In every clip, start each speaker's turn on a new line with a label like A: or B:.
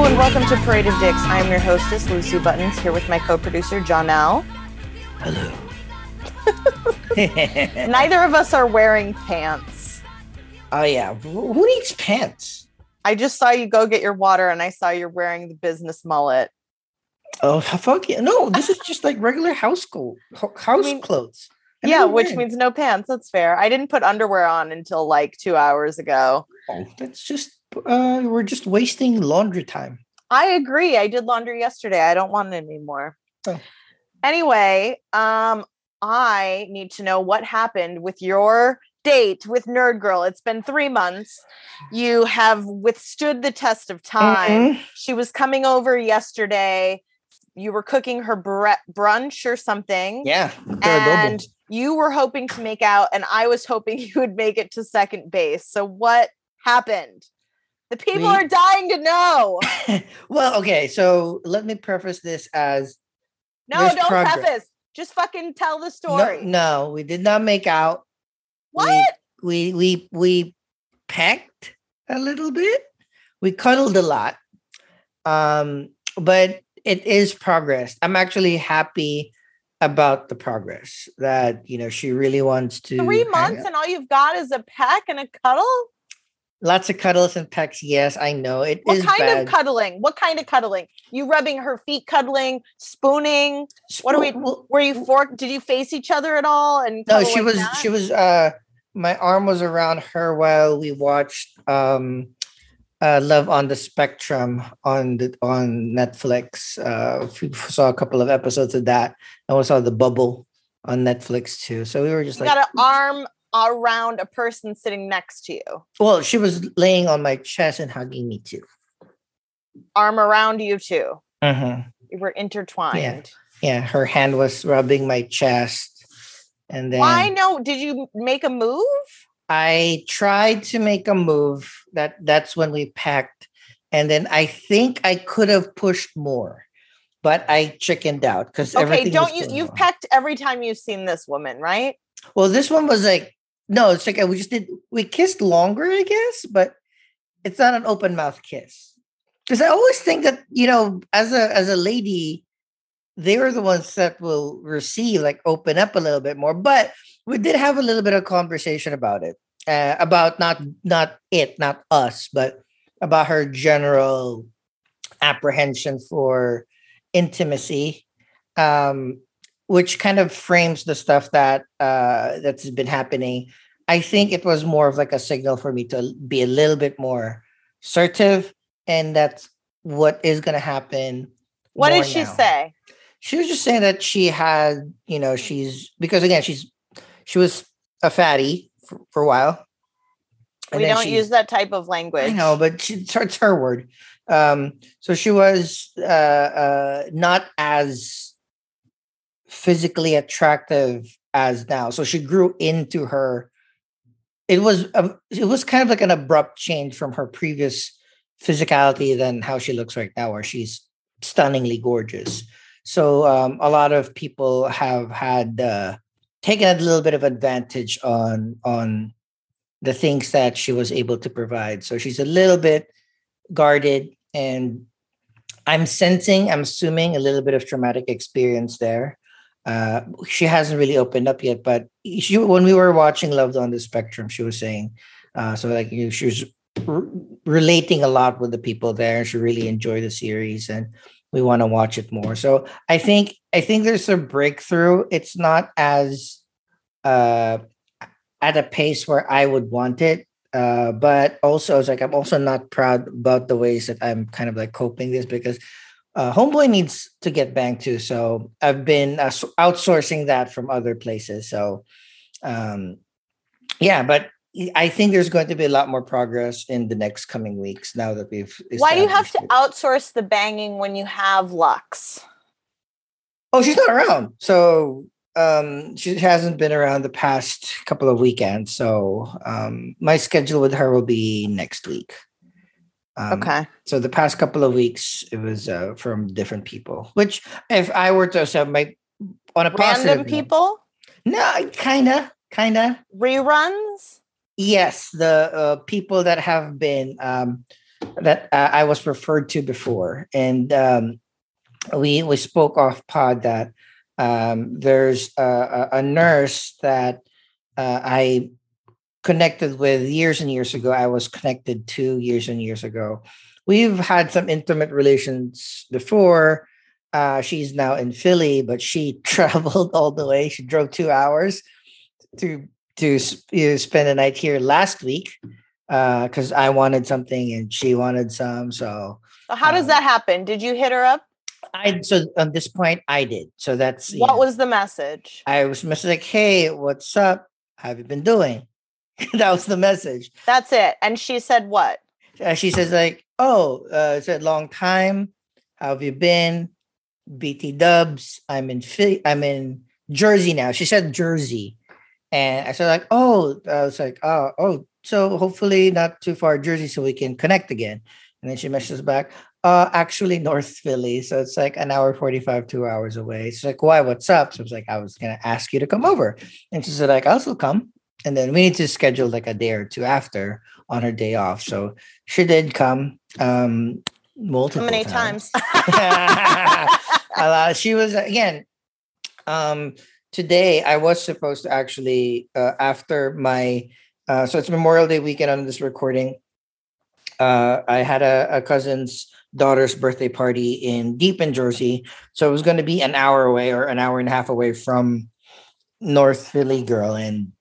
A: welcome to Parade of Dicks. I am your hostess, Lucy Buttons, here with my co-producer, John L.
B: Hello.
A: Neither of us are wearing pants.
B: Oh yeah, who needs pants?
A: I just saw you go get your water and I saw you're wearing the business mullet.
B: Oh fuck yeah! No, this is just like regular house school ho- house
A: mean-
B: clothes. I
A: yeah, which means no pants. That's fair. I didn't put underwear on until like two hours ago.
B: Oh, that's just uh, we're just wasting laundry time.
A: I agree. I did laundry yesterday. I don't want it anymore.
B: Oh.
A: Anyway, um, I need to know what happened with your date with Nerd Girl. It's been three months. You have withstood the test of time.
B: Mhm.
A: She was coming over yesterday. You were cooking her bre- brunch or something.
B: Yeah,
A: And you were hoping to make out, and I was hoping you would make it to second base. So, what happened? The people
B: We-
A: are dying to know.
B: well, okay. So let me preface this as
A: No, don't
B: progress.
A: preface. Just fucking tell the story.
B: no, we did not make out.
A: what?
B: We we we pecked a little bit. We cuddled a lot. Um, but it is progress. I'm actually happy about the progress that you know she really wants to
A: Three months and all you've got is a peck and a cuddle?
B: Lots of cuddles and pecks. Yes, I know it
A: What kind
B: bad.
A: of cuddling? What kind of cuddling? You rubbing her feet cuddling, spooning? what are we- Were you fork? Did you face each other at all? And
B: no she
A: like
B: was
A: that?
B: she was uh my arm was around her while we watched um uh love on the spectrum on the on netflix uh we saw a couple of episodes of that and we saw the bubble on netflix too so we were just
A: You
B: like
A: got an arm around a person sitting next to you,
B: well she was laying on my chest and hugging me too
A: arm around you too.
B: Mhm.
A: You were intertwined.
B: yeah her hand was rubbing my chest and then
A: Why no? Did you make a move?
B: I tried to make a move. That that's when we packed, and then I think I could have pushed more, but I chickened out because
A: Okay,
B: everything.
A: don't
B: was
A: you? You've
B: wrong.
A: pecked every time you've seen this woman, right?
B: Well, this one was like no. It's like we just did. We kissed longer, I guess, but it's not an open mouth kiss. Because I always think that you know, as a as a lady, they're the ones that will receive, like open up a little bit more. But we did have a little bit of conversation about it, uh, about not not it, not us, but about her general apprehension for intimacy, um, which kind of frames the stuff that uh, that's been happening. I think it was more of like a signal for me to be a little bit more assertive, and that's what is going to happen.
A: What did she
B: now.
A: say?
B: She was just saying that she had, you know, she's because again, she's she was a fatty for, for a while.
A: We don't
B: she's-
A: use that type of language.
B: I know, but she, it's, her, it's her word. Um, so she was uh, uh, not as physically attractive as now. So she grew into her. It was it was kind of like an abrupt change from her previous physicality than how she looks right now, where she's stunningly gorgeous. So um, a lot of people have had uh, taken a little bit of advantage on on the things that she was able to provide. So she's a little bit guarded, and I'm sensing, I'm assuming a little bit of traumatic experience there. Uh, she hasn't really opened up yet, but she, when we were watching Love on the Spectrum, she was saying, uh, so like you, she was r- relating a lot with the people there. And she really enjoyed the series, and we want to watch it more. So I think I think there's a breakthrough. It's not as uh, at a pace where I would want it. Uh, but also, it's like I'm also not proud about the ways that I'm kind of like coping this because uh, Homeboy needs to get banked too. So I've been uh, outsourcing that from other places. So um, yeah, but I think there's going to be a lot more progress in the next coming weeks now that we've.
A: Why do you have to
B: it.
A: outsource the banging when you have Lux?
B: Oh, she's not around. So um she hasn't been around the past couple of weekends. So um my schedule with her will be next week. Um,
A: okay.
B: So the past couple of weeks it was uh, from different people. Which if I were to have my on a positive
A: Random
B: note-
A: people?
B: no, kinda, kinda.
A: Reruns?
B: Yes, the uh, people that have been um that uh, I was referred to before, and um, we we spoke off pod that um, there's a, a, nurse that uh, I connected with years and years ago. I was connected to years and years ago. We've had some intimate relations before. Uh, she's now in Philly, but she traveled all the way. She drove two hours to to you know, spend a night here last week because uh, I wanted something and she wanted some. So,
A: so how does um, that happen? Did you hit her up?
B: I so at this point I did. So that's
A: what know, was the message?
B: I was like, "Hey, what's up? How have you been doing?" that was the message.
A: That's it. And she said what?
B: Uh, she says like, "Oh, uh, it's a long time. How have you been?" BT Dubs. I'm in Philly. I'm in Jersey now. She said Jersey, and I said like, "Oh," I was like, "Oh, oh." So hopefully not too far Jersey, so we can connect again. And then she messages back, uh, actually North Philly. So it's like an hour 45, two hours away. She's like, why, what's up? So I was like, I was gonna ask you to come over. And she said, like, I'll still come. And then we need to schedule like a day or two after on her day off. So she did come um multiple
A: How many times.
B: times. uh, she was again um today I was supposed to actually uh, after my uh, so it's Memorial Day weekend on this recording. Uh, I had a, a cousin's daughter's birthday party in deep in Jersey. So it was going to be an hour away or an hour and a half away from North Philly girl. And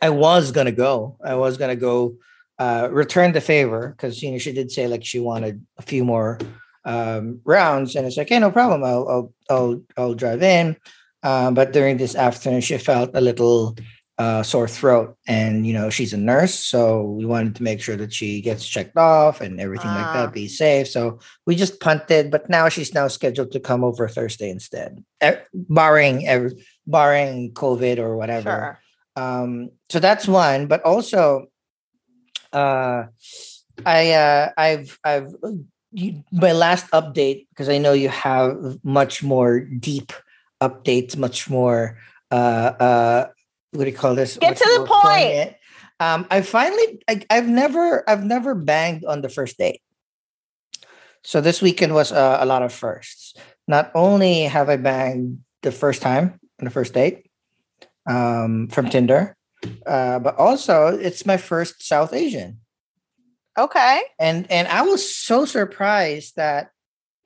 B: I was going to go. I was going to go uh, return the favor because, you know, she did say like she wanted a few more um, rounds. And it's like, hey, no problem. I'll, I'll, I'll, I'll drive in. Um, but during this afternoon, she felt a little uh, sore throat, and you know she's a nurse, so we wanted to make sure that she gets checked off and everything like that, ah. be safe. So we just punted, but now she's now scheduled to come over Thursday instead, barring every, barring COVID or whatever. Sure. Um, so that's one, but also, uh, I uh, I've I've you, my last update because I know you have much more deep updates, much more uh, uh, what do you call this?
A: Get to the point.
B: Um, I finally, I, have never, I've never banged on the first date. So this weekend was uh, a lot of firsts. Not only have I banged the first time on the first date um, from Tinder, uh, but also it's my first South Asian.
A: Okay.
B: And and I was so surprised that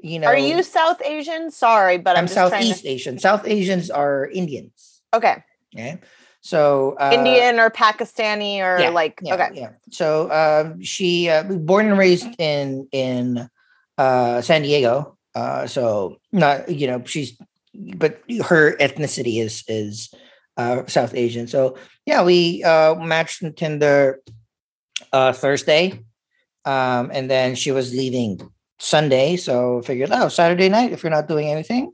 B: you know.
A: Are you South Asian? Sorry, but I'm,
B: I'm Southeast to... Asian. South Asians are Indians.
A: Okay.
B: Yeah. So
A: uh, Indian or Pakistani or
B: yeah,
A: like
B: yeah,
A: okay.
B: Yeah. So um, she uh, born and raised in in uh, San Diego. Uh, so not you know she's but her ethnicity is is uh, South Asian. So yeah, we uh, matched in Tinder uh, Thursday, um, and then she was leaving Sunday. So figured, oh, Saturday night if you're not doing anything,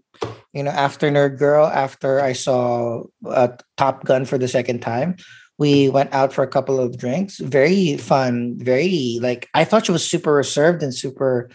B: you know, after Nerd Girl, after I saw uh, Top Gun for the second time, we went out for a couple of drinks. Very fun, very like I thought she was super reserved and super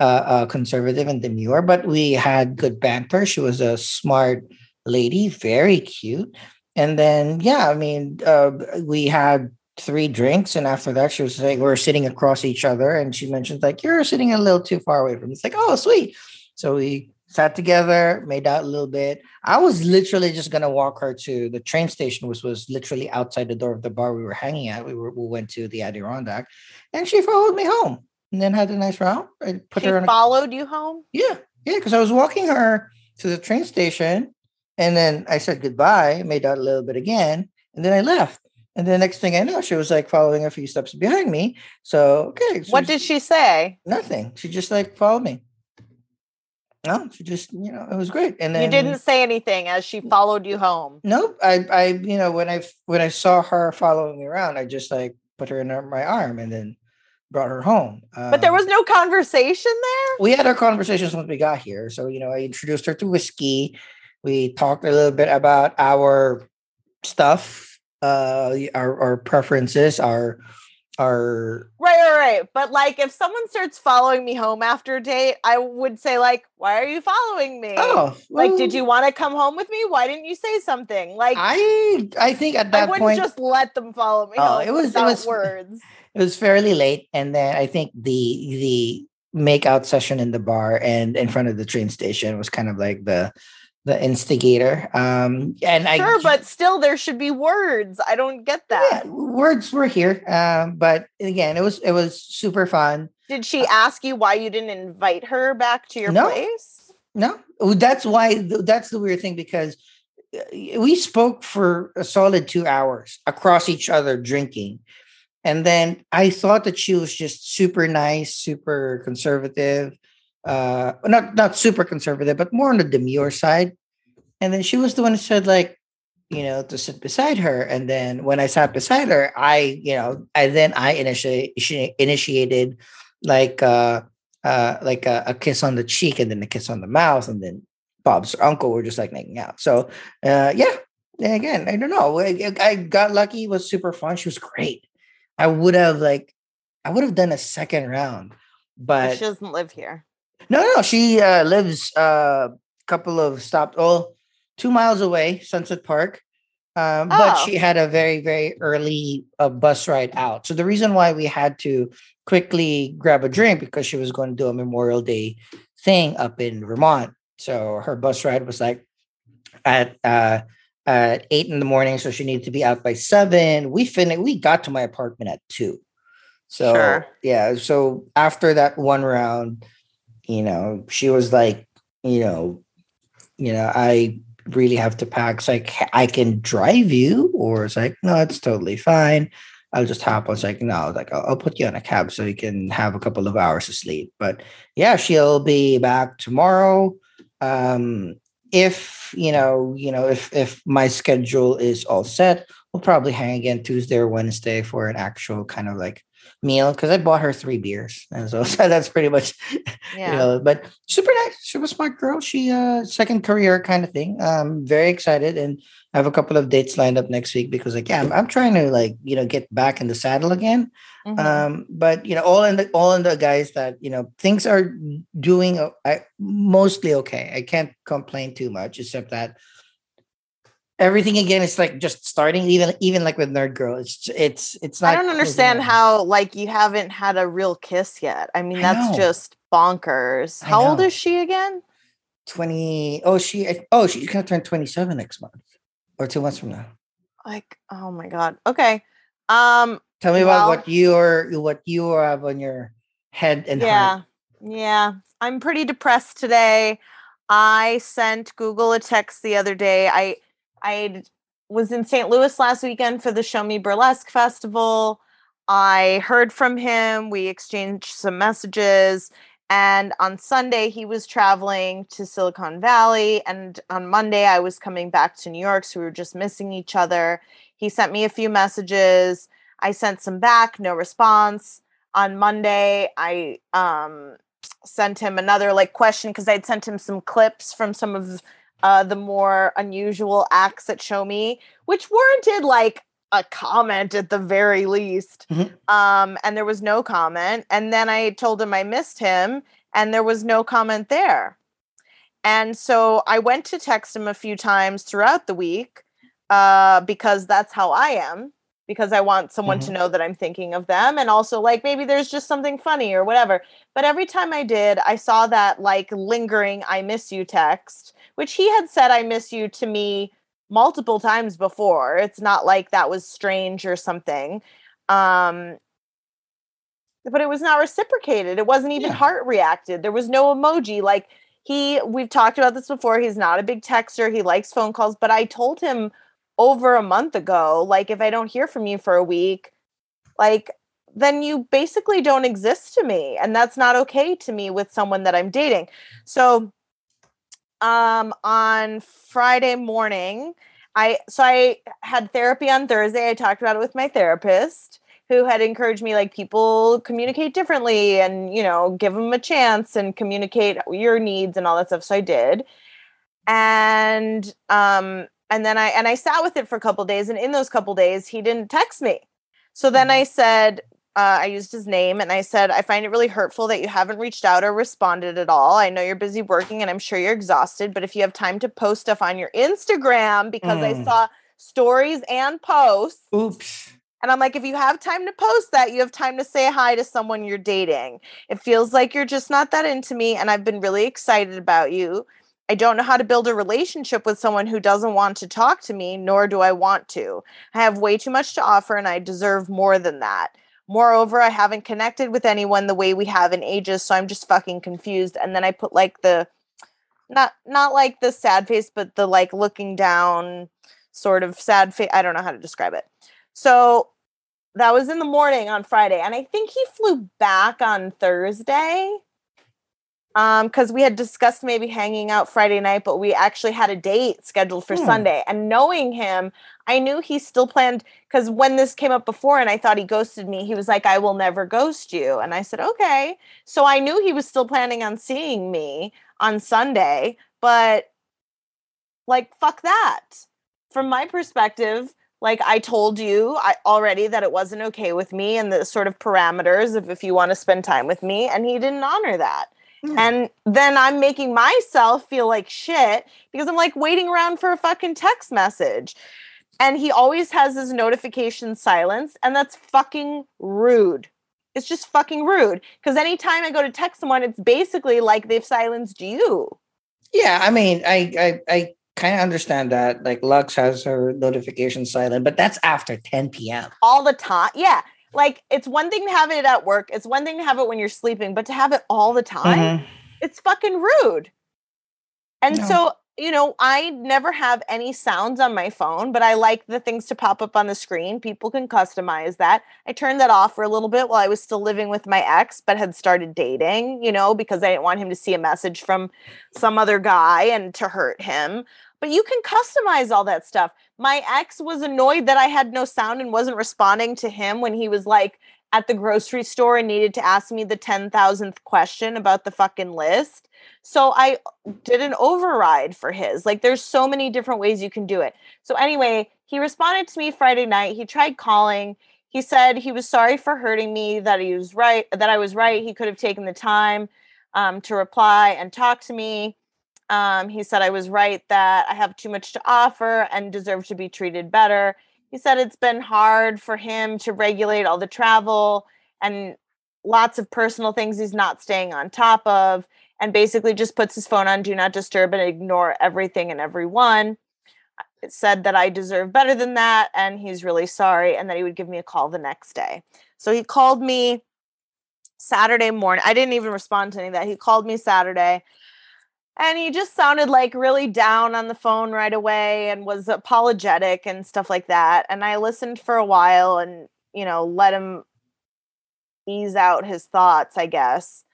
B: uh, uh, conservative and demure, but we had good banter. She was a smart lady, very cute. And then, yeah, I mean, uh, we had three drinks, and after that, she was like, we are sitting across each other, and she mentioned like, "You're sitting a little too far away from me." It's like, "Oh, sweet." So we sat together, made out a little bit. I was literally just gonna walk her to the train station, which was literally outside the door of the bar we were hanging at. We were we went to the Adirondack, and she followed me home, and then had a nice round. I
A: put she her. followed a, you home.
B: Yeah, yeah, because I was walking her to the train station, and then I said goodbye, made out a little bit again, and then I left. And the next thing I know, she was like following a few steps behind me. So okay. So
A: what did she say?
B: Nothing. She just like followed me. No, she just, you know, it was great. And then
A: you didn't say anything as she followed you home.
B: Nope. I, I, you know, when I when I saw her following me around, I just like put her in my arm and then brought her home.
A: Um, but there was um no conversation there.
B: We had our conversations once we got here. So you know, I introduced her to whiskey. We talked a little bit about our stuff, uh, our our preferences, our our
A: Right, right, right. But like if someone starts following me home after a date, I would say like, "Why are you following me?"
B: oh
A: like, did you want to come home with me? Why didn't you say something? Like, I,
B: I think at that I
A: wouldn't
B: point
A: just let them follow me
B: Oh, it was- it was-
A: words.
B: it was fairly late and then i think the the makeout session in the bar and in front of the train station was kind of like the the instigator um and i
A: Sure, but still, there should be words. I don't get that.
B: yeah, words were here um but again it was it was super fun
A: Did she ask you why you didn't invite her back to your
B: Uh, No.
A: place?
B: no oh, that's why that's the weird thing because uh, we spoke for a solid two hours across each other drinking and then i thought that she was just super nice super conservative uh not not super conservative but more on the demure side. And then she was the one who said like you know to sit beside her. And then when i sat beside her i you know i then i initiate, initiated like uh uh like a, a kiss on the cheek and then a kiss on the mouth. And then bob's uncle were just like making out. So uh yeah. And again i don't know. I, I got lucky. It was super fun. She was great. I would have like i would have done a second round but
A: she doesn't live here.
B: No, no, she uh, lives a uh, couple of stops, oh, two miles away, Sunset Park. Um, But
A: Oh.
B: she had a very, very early uh, bus ride out. So the reason why we had to quickly grab a drink because she was going to do a Memorial Day thing up in Vermont. So her bus ride was like at uh, at eight in the morning, so she needed to be out by seven. We finished. We got to my apartment at two. So
A: Sure.
B: yeah, so after that one round, you know, she was like, you know, you know, I really have to pack. It's like I can drive you, or it's like, no, it's totally fine. I'll just hop on. It's like, no, like I'll, I'll put you on a cab so you can have a couple of hours of sleep. But yeah, she'll be back tomorrow. Um, if you know, you know, if if my schedule is all set, we'll probably hang again Tuesday or Wednesday for an actual kind of like meal because I bought her three beers, and so, so that's pretty much
A: Yeah.
B: you know. But super nice, super smart girl. She uh second career kind of thing. Um, very excited, and I have a couple of dates lined up next week because like yeah, I'm, I'm trying to like you know get back in the saddle again.
A: Mhm.
B: Um, but you know, all in the all in the guys that you know things are doing I mostly okay. I can't complain too much, except that everything again is like just starting. Even even like with Nerd Girl, it's it's it's not.
A: I don't understand how like you haven't had a real kiss yet. I mean, that's
B: know.
A: just bonkers. How old is she again?
B: 20 oh she oh she's gonna turn 27 next month or two months from now
A: Like, oh my god. Okay. Um,
B: tell me about what you're what you have on your head and
A: yeah.
B: heart
A: Yeah. I'm pretty depressed today. I sent Google a text the other day. I I was in St. Louis last weekend for the Show Me Burlesque Festival. I heard from him. We exchanged some messages. And on Sunday, he was traveling to Silicon Valley. And on Monday, I was coming back to New York. So we were just missing each other. He sent me a few messages. I sent some back, no response. On Monday, I um, sent him another like question because I'd sent him some clips from some of uh, the more unusual acts at Show Me, which warranted like a comment at the very least.
B: Mhm.
A: Um, and there was no comment. And then I told him I missed him, and there was no comment there. And so I went to text him a few times throughout the week uh, because that's how I am. Because I want someone to know that I'm thinking of them. And also, like, maybe there's just something funny or whatever. But every time I did, I saw that, like, lingering I miss you text, which he had said I miss you to me multiple times before. It's not like that was strange or something. Um, but it was not reciprocated. It wasn't even
B: Yeah.
A: heart reacted. There was no emoji. Like he, we've talked about this before. He's not a big texter. He likes phone calls. But I told him over a month ago, like if I don't hear from you for a week, like then you basically don't exist to me, and that's not okay to me with someone that I'm dating. So, um, on Friday morning, I so I had therapy on Thursday. I talked about it with my therapist who had encouraged me like people communicate differently and you know give them a chance and communicate your needs and all that stuff so i did and um and then i and i sat with it for a couple days and in those couple days he didn't text me so then i said uh, I used his name and I said, I find it really hurtful that you haven't reached out or responded at all. I know you're busy working and I'm sure you're exhausted, but if you have time to post stuff on your Instagram, because mm. I saw stories and posts.
B: Oops.
A: And I'm like, if you have time to post that, you have time to say hi to someone you're dating. It feels like you're just not that into me, and I've been really excited about you. I don't know how to build a relationship with someone who doesn't want to talk to me, nor do I want to. I have way too much to offer, and I deserve more than that. Moreover, I haven't connected with anyone the way we have in ages, so I'm just fucking confused. And then I put like the not not like the sad face, but the like looking down sort of sad face. I don't know how to describe it. So that was in the morning on Friday, and I think he flew back on Thursday. Um, because we had discussed maybe hanging out Friday night, but we actually had a date scheduled for hmm. Sunday. And knowing him, I knew he still planned because when this came up before and I thought he ghosted me, he was like, I will never ghost you. And I said, okay. So I knew he was still planning on seeing me on Sunday, but like, fuck that. From my perspective, like I told you I, already that it wasn't okay with me and the sort of parameters of if you want to spend time with me, and he didn't honor that. Mm. And then I'm making myself feel like shit because I'm like waiting around for a fucking text message. And he always has his notification silenced, and that's fucking rude. It's just fucking rude. Because anytime I go to text someone, it's basically like they've silenced you.
B: Yeah, I mean, I I, I kind of understand that. Like Lux has her notification silent, but that's after 10 p.m.
A: All the time. Yeah. Like it's one thing to have it at work, it's one thing to have it when you're sleeping, but to have it all the time, mm-hmm. it's fucking rude. And no. so, you know, I never have any sounds on my phone, but I like the things to pop up on the screen. People can customize that. I turned that off for a little bit while I was still living with my ex, but had started dating, you know, because I didn't want him to see a message from some other guy and to hurt him but you can customize all that stuff. My ex was annoyed that I had no sound and wasn't responding to him when he was like at the grocery store and needed to ask me the 10,000th question about the fucking list. So I did an override for his. Like there's so many different ways you can do it. So anyway, he responded to me Friday night. He tried calling. He said he was sorry for hurting me, that he was right, that I was right. He could have taken the time um, to reply and talk to me. Um, he said I was right that I have too much to offer and deserve to be treated better. He said it's been hard for him to regulate all the travel and lots of personal things he's not staying on top of, and basically just puts his phone on do not disturb and ignore everything and everyone. It said that I deserve better than that, and he's really sorry, and that he would give me a call the next day. So he called me Saturday morning. I didn't even respond to any of that. He called me Saturday and he just sounded like really down on the phone right away and was apologetic and stuff like that and i listened for a while and you know let him ease out his thoughts i guess.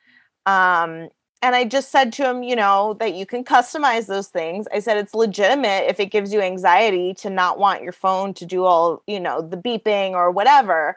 A: Um, and i just said to him you know that you can customize those things. I said it's legitimate if it gives you anxiety to not want your phone to do all you know the beeping or whatever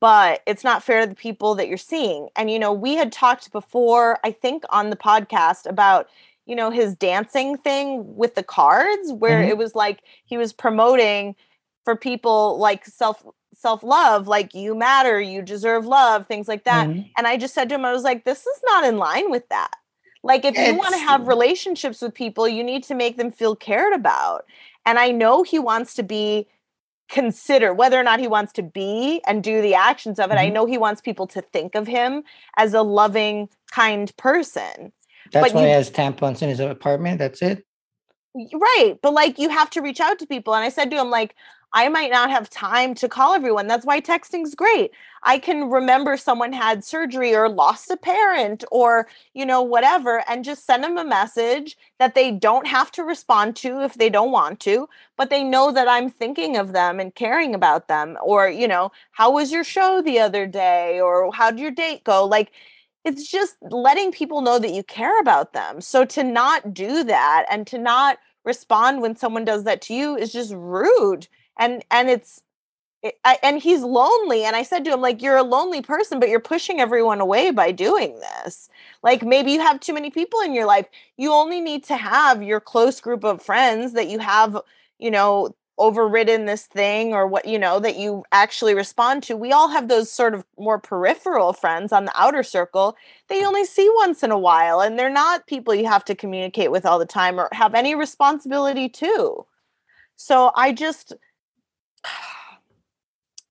A: but it's not fair to the people that you're seeing. And you know we had talked before i think on the podcast about you know his dancing thing with the cards where mm-hmm. it was like he was promoting for people like self self love like you matter you deserve love things like that mm-hmm. and i just said to him i was like this is not in line with that like if it's, you want to have relationships with people you need to make them feel cared about and i know he wants to be consider whether or not he wants to be and do the actions of it mm-hmm. i know he wants people to think of him as a loving kind person
B: that's but why you, he has tampons in his apartment. That's it.
A: Right. But like you have to reach out to people. And I said to him, like, I might not have time to call everyone. That's why texting's great. I can remember someone had surgery or lost a parent or, you know, whatever, and just send them a message that they don't have to respond to if they don't want to, but they know that I'm thinking of them and caring about them. Or, you know, how was your show the other day? Or how did your date go? Like, it's just letting people know that you care about them. So to not do that and to not respond when someone does that to you is just rude. And and it's it, I, and he's lonely and i said to him like you're a lonely person but you're pushing everyone away by doing this like maybe you have too many people in your life you only need to have your close group of friends that you have you know overridden this thing or what you know that you actually respond to. We all have those sort of more peripheral friends on the outer circle. They only see once in a while and they're not people you have to communicate with all the time or have any responsibility to. So i just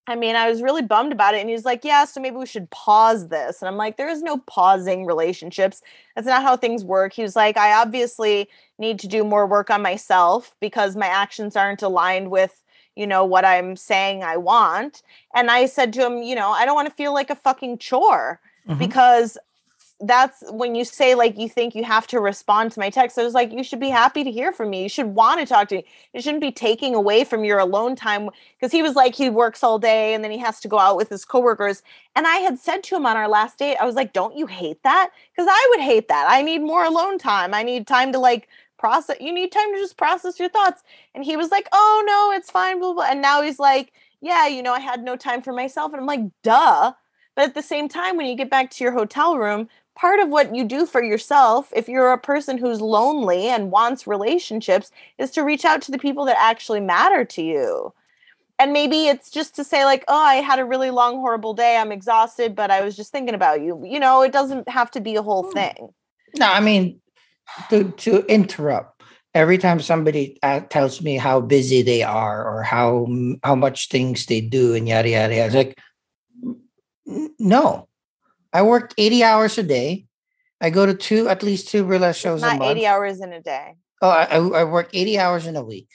A: I mean, I was really bummed about it. And he's like, Yeah, so maybe we should pause this. And I'm like, There is no pausing relationships. That's not how things work. He was like, I obviously need to do more work on myself because my actions aren't aligned with, you know, what I'm saying I want. And I said to him, You know, I don't want to feel like a fucking chore mm-hmm. because that's when you say like you think you have to respond to my text. I was like, you should be happy to hear from me. You should want to talk to me. It shouldn't be taking away from your alone time because he was like he works all day and then he has to go out with his coworkers. And I had said to him on our last date, I was like, don't you hate that? Because I would hate that. I need more alone time. I need time to like process. You need time to just process your thoughts. And he was like, oh no, it's fine. Blah blah. And now he's like, yeah, you know, I had no time for myself. And I'm like, duh. But at the same time, when you get back to your hotel room, part of what you do for yourself if you're a person who's lonely and wants relationships is to reach out to the people that actually matter to you. And maybe it's just to say like oh i had a really long horrible day. I'm exhausted but i was just thinking about you. You know it doesn't have to be a whole hmm. thing.
B: No i mean to to interrupt every time somebody uh, tells me how busy they are or how how much things they do and yada yada yada it's like no I work 80 hours a day. I go to two, at least two burlesque shows
A: Not
B: a month.
A: 80 hours in a day.
B: Oh, I, I work 80 hours in a week.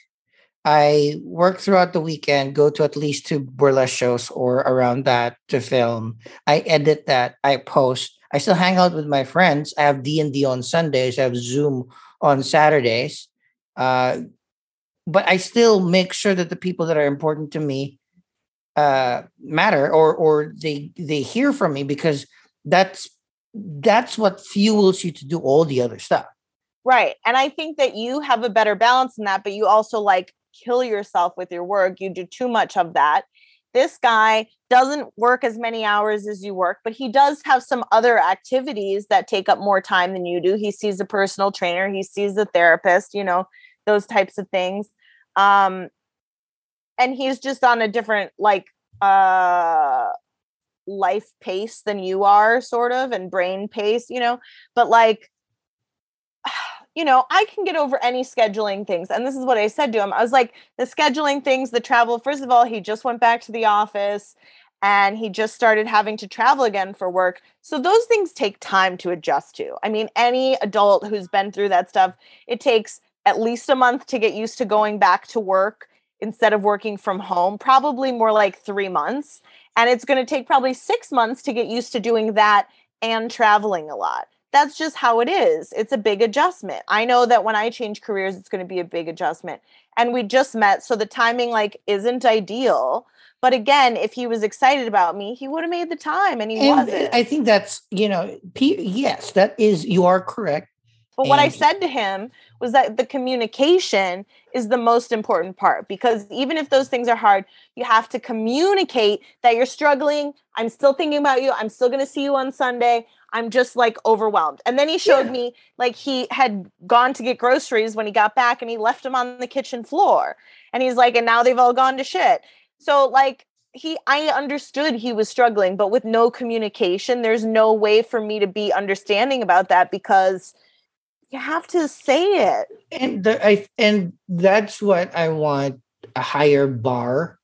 B: I work throughout the weekend, go to at least two burlesque shows or around that to film. I edit that. I post. I still hang out with my friends. I have D and D on Sundays. I have Zoom on Saturdays. Uh, but I still make sure that the people that are important to me uh, matter or or they they hear from me because that's that's what fuels you to do all the other stuff.
A: Right and i think that you have a better balance in that but you also like kill yourself with your work you do too much of that. This guy doesn't work as many hours as you work but he does have some other activities that take up more time than you do. He sees a personal trainer he sees a therapist you know those types of things. Um and he's just on a different like uh life pace than you are sort of and brain pace you know? But like you know i can get over any scheduling things and this is what i said to him i was like the scheduling things the travel first of all he just went back to the office and he just started having to travel again for work so those things take time to adjust to. I mean any adult who's been through that stuff it takes at least a month to get used to going back to work instead of working from home probably more like 3 months and it's going to take probably six months to get used to doing that and traveling a lot. That's just how it is. It's a big adjustment. I know that when I change careers, it's going to be a big adjustment. And we just met, so the timing like isn't ideal. But again, if he was excited about me, he would have made the time, and he and uh, wasn't.
B: I think that's you know, yes, that is you are correct.
A: But and what I said to him was that the communication is the most important part because even if those things are hard, you have to communicate that you're struggling. I'm still thinking about you. I'm still going to see you on Sunday. I'm just like overwhelmed. And then he showed yeah. me like he had gone to get groceries when he got back and he left them on the kitchen floor. And he's like, and now they've all gone to shit. So, like, he I understood he was struggling, but with no communication, there's no way for me to be understanding about that because you have to say it.
B: And the, I and that's what I want a higher bar.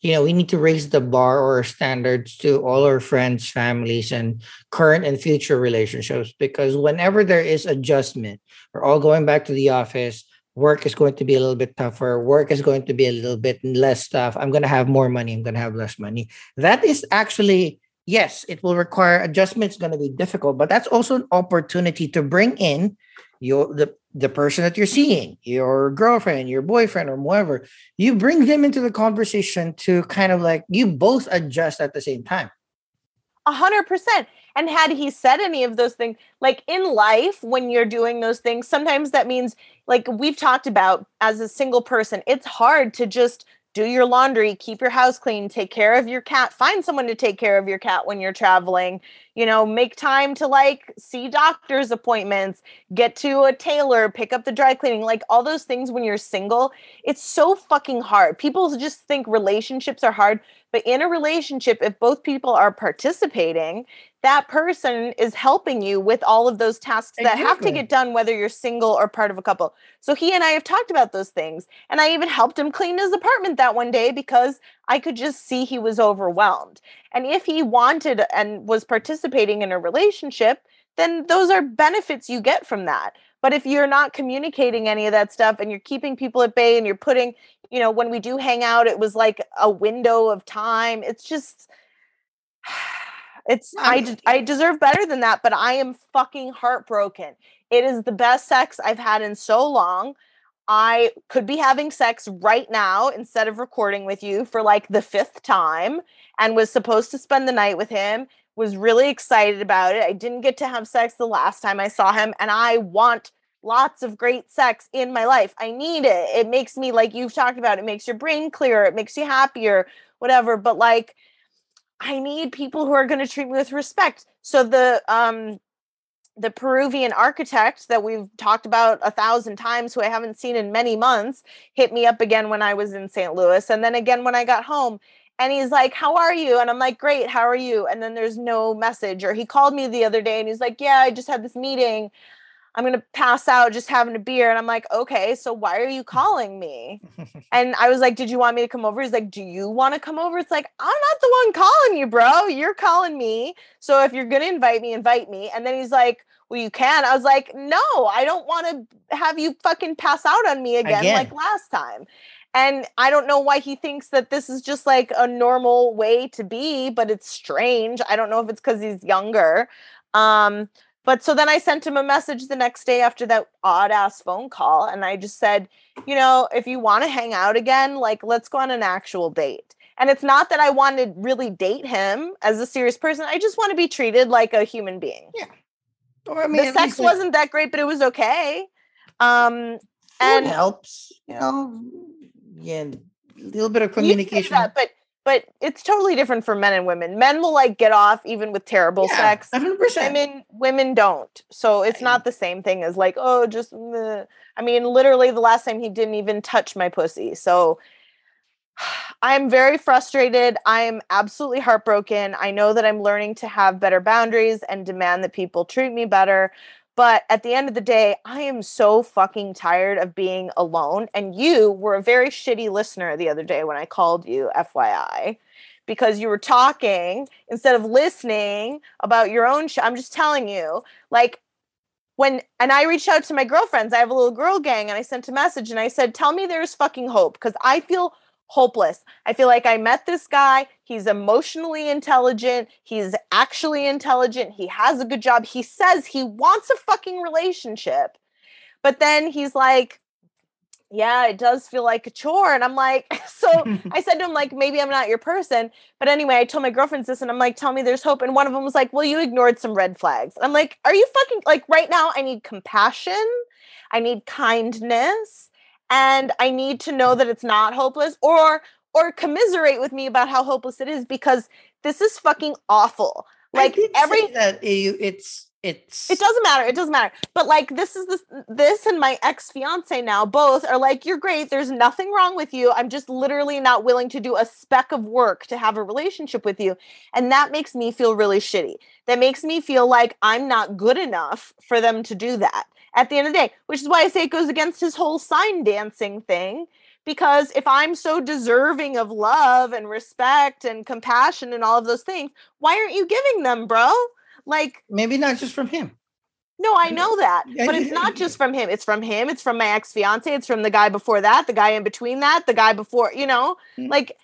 B: You know, we need to raise the bar or standards to all our friends, families, and current and future relationships. Because whenever there is adjustment, we're all going back to the office. Work is going to be a little bit tougher. Work is going to be a little bit less stuff. I'm going to have more money. I'm going to have less money. That is actually yes, it will require adjustments. Going to be difficult, but that's also an opportunity to bring in your the the person that you're seeing, your girlfriend, your boyfriend, or whatever, you bring them into the conversation to kind of like you both adjust at the same time.
A: A hundred percent. And had he said any of those things, like in life, when you're doing those things, sometimes that means, like we've talked about as a single person, it's hard to just do your laundry, keep your house clean, take care of your cat, find someone to take care of your cat when you're traveling, you know, make time to like see doctor's appointments, get to a tailor, pick up the dry cleaning, like all those things when you're single. It's so fucking hard. People just think relationships are hard, but in a relationship, if both people are participating, that person is helping you with all of those tasks exactly. that have to get done, whether you're single or part of a couple. So he and I have talked about those things. And I even helped him clean his apartment that one day because I could just see he was overwhelmed. And if he wanted and was participating in a relationship, then those are benefits you get from that. But if you're not communicating any of that stuff and you're keeping people at bay and you're putting, you know, when we do hang out, it was like a window of time. It's just it's I I deserve better than that, but I am fucking heartbroken. It is the best sex I've had in so long. I could be having sex right now instead of recording with you for like the fifth time and was supposed to spend the night with him. Was really excited about it. I didn't get to have sex the last time I saw him, and I want lots of great sex in my life. I need it. It makes me, like you've talked about, it makes your brain clearer, it makes you happier, whatever. But like, I need people who are going to treat me with respect. So the um the Peruvian architect that we've talked about a thousand times, who I haven't seen in many months, hit me up again when I was in St. Louis, and then again when I got home. And he's like, How are you? And I'm like, Great, how are you? And then there's no message. Or he called me the other day and he's like, Yeah, I just had this meeting. I'm going to pass out just having a beer. And I'm like, okay, so why are you calling me? and I was like, did you want me to come over? He's like, do you want to come over? It's like, I'm not the one calling you, bro. You're calling me. So if you're going to invite me, invite me. And then he's like, well, you can. I was like, no, I don't want to have you fucking pass out on me again, again. like last time. And I don't know why he thinks that this is just like a normal way to be, but it's strange. I don't know if it's because he's younger. Um, but so then I sent him a message the next day after that odd ass phone call. And I just said, you know, if you want to hang out again, like let's go on an actual date. And it's not that I want to really date him as a serious person. I just want to be treated like a human being.
B: Yeah. Or I mean,
A: the sex wasn't that great, but it was okay. Um, and
B: helps, you know, yeah, a little bit of communication.
A: That, but but it's totally different for men and women. Men will like get off even with terrible yeah, sex.
B: 100%.
A: Women women don't. So it's not the same thing as like, oh, just meh. I mean, literally the last time he didn't even touch my pussy. So I'm very frustrated. I am absolutely heartbroken. I know that I'm learning to have better boundaries and demand that people treat me better. But at the end of the day, I am so fucking tired of being alone. And you were a very shitty listener the other day when I called you, FYI, because you were talking instead of listening about your own shit. I'm just telling you, like, when and I reached out to my girlfriends, I have a little girl gang, and I sent a message and I said, Tell me there's fucking hope because I feel hopeless. I feel like I met this guy. He's emotionally intelligent. He's actually intelligent. He has a good job. He says he wants a fucking relationship. But then he's like, yeah, it does feel like a chore. And I'm like, so I said to him, like, maybe I'm not your person. But anyway, I told my girlfriends this and I'm like, tell me there's hope. And one of them was like, well, you ignored some red flags. I'm like, are you fucking like right now? I need compassion. I need kindness and I need to know that it's not hopeless or or commiserate with me about how hopeless it is because this is fucking awful. Like every
B: that it's it's
A: it doesn't matter. It doesn't matter. But like this is this this and my ex fiance now both are like you're great. There's nothing wrong with you. I'm just literally not willing to do a speck of work to have a relationship with you, and that makes me feel really shitty. That makes me feel like I'm not good enough for them to do that at the end of the day, which is why I say it goes against his whole sign dancing thing. Because if I'm so deserving of love and respect and compassion and all of those things, why aren't you giving them, bro? Like,
B: maybe not just from him.
A: No, I know that. But it's not just from him. It's from him. It's from my ex fiance. It's from the guy before that, the guy in between that, the guy before, you know, mm-hmm. like,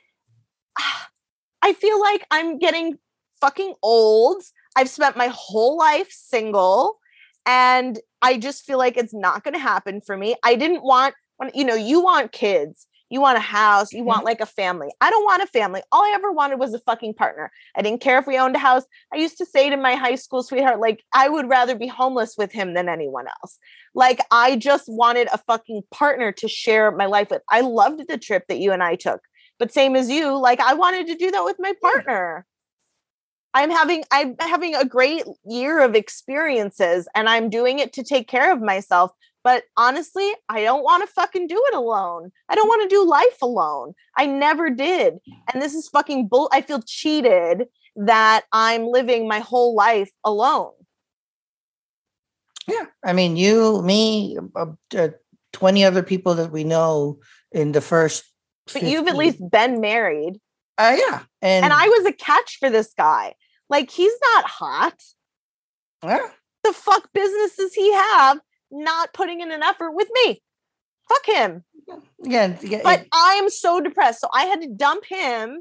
A: I feel like I'm getting fucking old. I've spent my whole life single. And I just feel like it's not going to happen for me. I didn't want, you know, you want kids, you want a house, you want mm-hmm. like a family. I don't want a family. All I ever wanted was a fucking partner. I didn't care if we owned a house. I used to say to my high school sweetheart, like, I would rather be homeless with him than anyone else. Like, I just wanted a fucking partner to share my life with. I loved the trip that you and I took But same as you, like I wanted to do that with my partner. I'm having I'm having a great year of experiences and I'm doing it to take care of myself. But honestly, I don't want to fucking do it alone. I don't want to do life alone. I never did. And this is fucking bull. I feel cheated that I'm living my whole life alone.
B: Yeah. I mean, you, me, uh, uh, 20 other people that we know in the first.
A: But you've at least been married.
B: Uh, yeah.
A: And, and I was a catch for this guy. Like, he's not hot.
B: Yeah.
A: The fuck business does he have not putting in an effort with me? Fuck him.
B: Yeah. yeah
A: but it, I am so depressed. So I had to dump him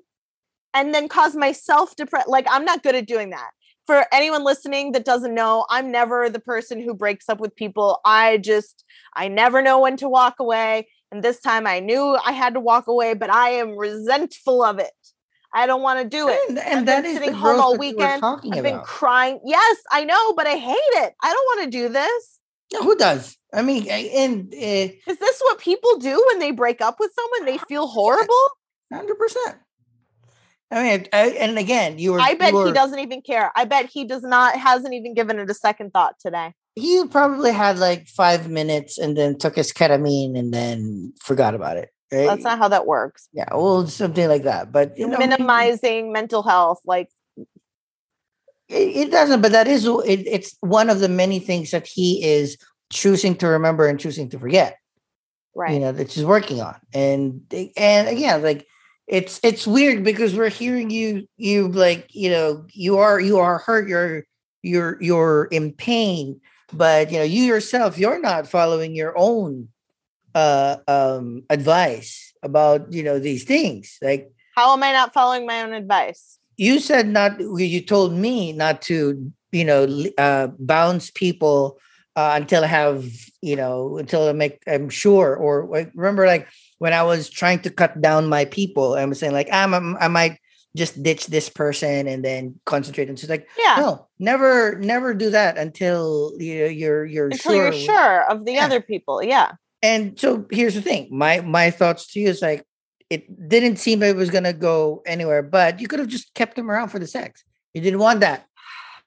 A: and then cause myself depressed. Like, I'm not good at doing that for anyone listening that doesn't know, I'm never the person who breaks up with people. I just, I never know when to walk away. And this time I knew I had to walk away, but I am resentful of it. I don't want to do it.
B: And, and that is sitting home all weekend. I've
A: about. been crying. Yes, I know, but I hate it. I don't want to do this.
B: No, who does? I mean, and uh,
A: is this what people do when they break up with someone? They feel horrible.
B: Hundred percent. I mean, I, and again, you were.
A: I bet
B: were,
A: he doesn't even care. I bet he does not, hasn't even given it a second thought today.
B: He probably had like five minutes and then took his ketamine and then forgot about it.
A: Right? That's not how that works.
B: Yeah, well, something like that. But
A: you know, minimizing mental health, like
B: it, it doesn't. But that is it, it's one of the many things that he is choosing to remember and choosing to forget.
A: Right.
B: You know that he's working on, and and again, like it's it's weird because we're hearing you you like you know you are you are hurt you're you're you're in pain but you know you yourself you're not following your own uh um advice about you know these things like
A: how am i not following my own advice
B: you said not you told me not to you know uh bounce people uh, until I have you know until I make I'm sure or like, remember like when I was trying to cut down my people, I was saying like I'm, I'm I might just ditch this person and then concentrate. And she's like,
A: yeah,
B: no, never, never do that until you you're you're
A: until
B: sure
A: you're sure of the yeah. other people. Yeah.
B: And so here's the thing. My my thoughts to you is like it didn't seem it was gonna go anywhere, but you could have just kept him around for the sex. You didn't want that,